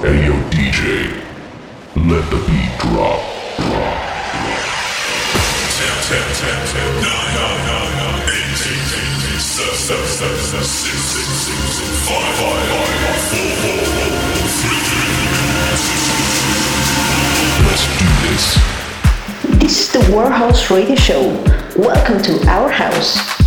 Hey yo DJ, let the beat drop. drop. Let's do this. This is the Warehouse Radio Show. Welcome to our house.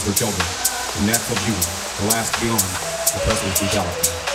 Her children in natural beauty, the last beyond oppressive brutality.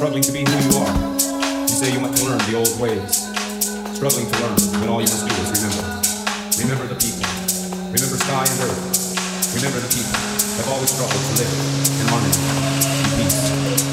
struggling to be who you are. You say you want to learn the old ways. Struggling to learn when all you must do is remember. Remember the people. Remember sky and earth. Remember the people have always struggled to live in harmony, peace.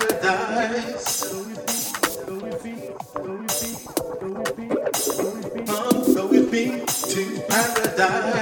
paradise. Come, so we me to paradise.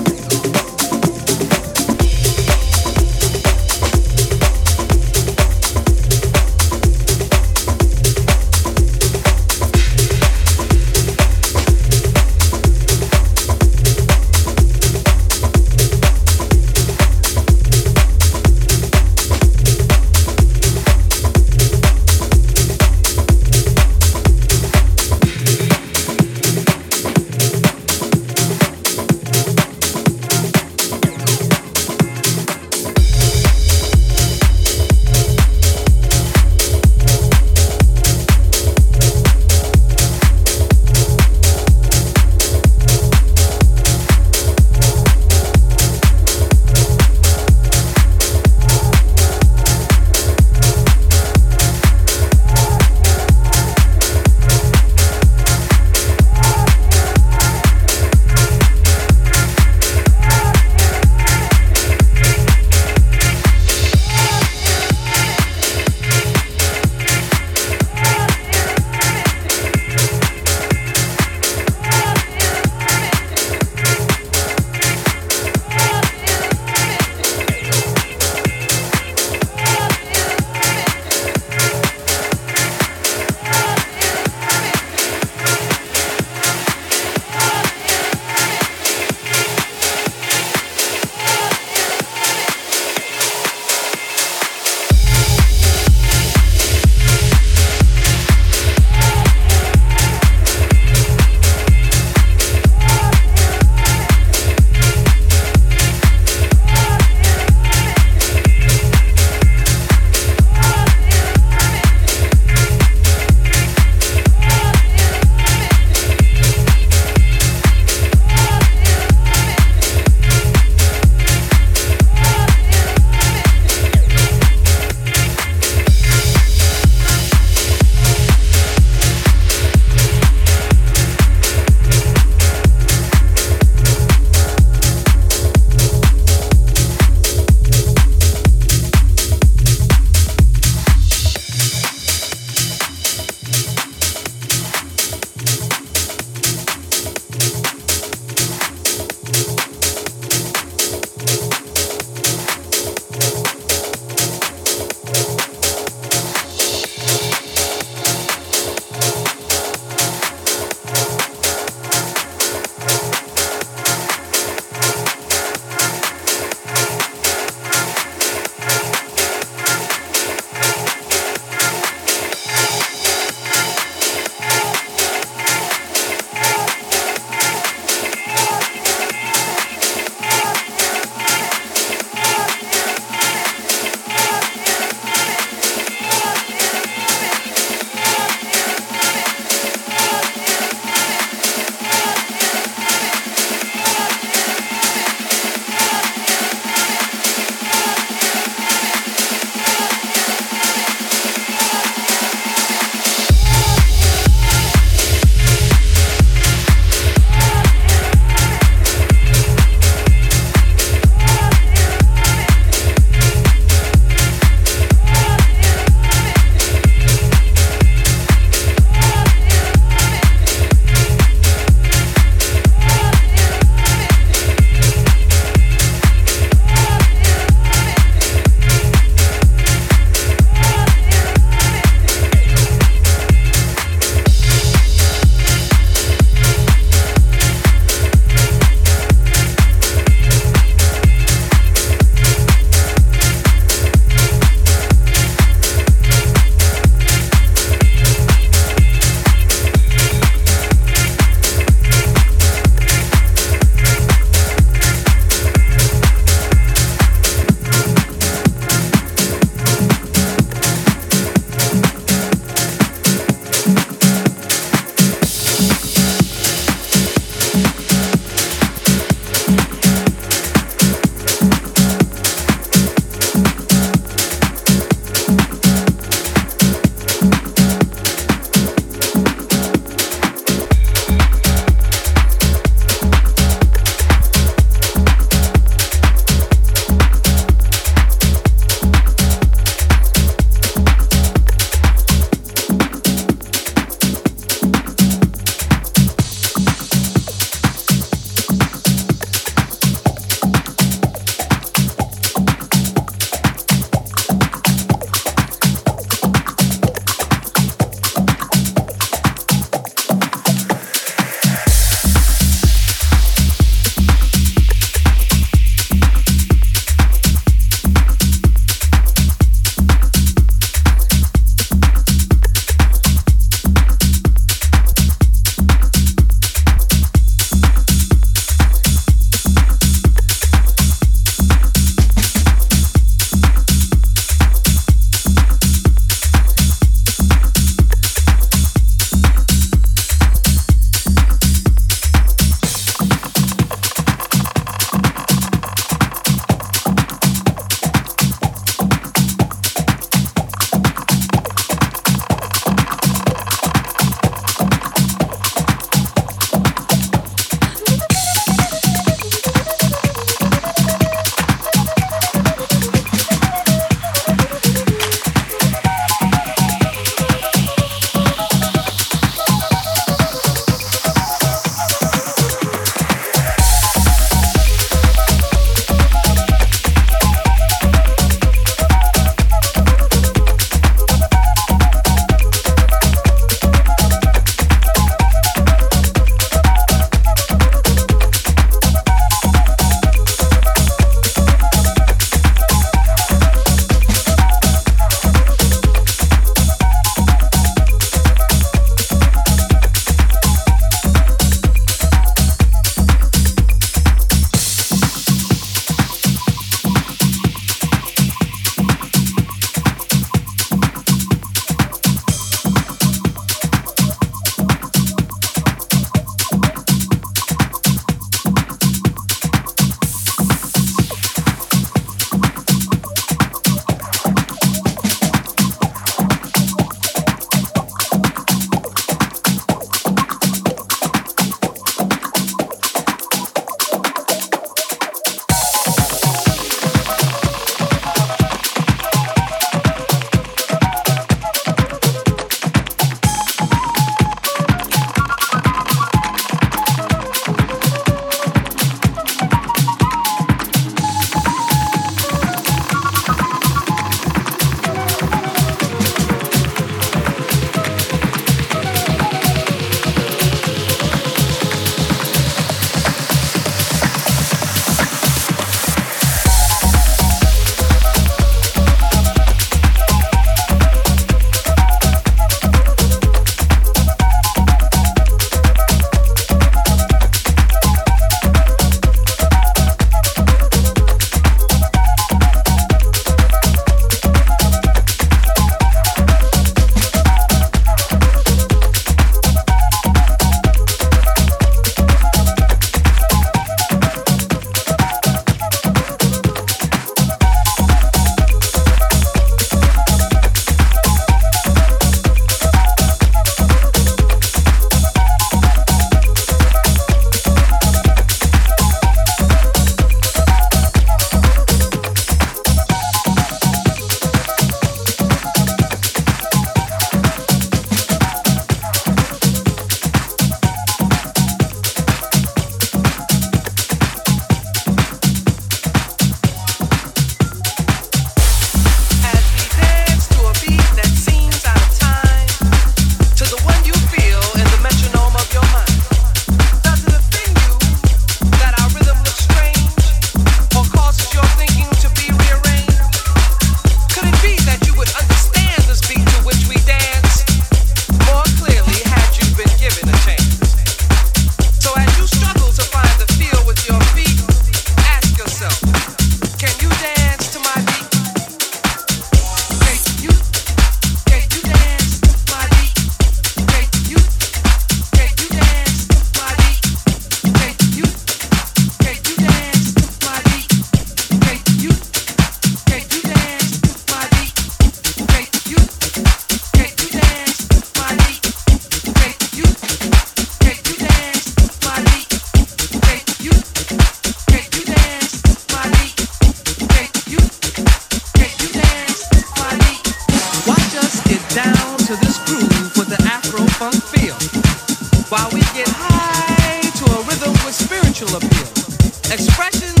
Ask yourself, can you really, really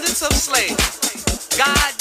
dance to my beat?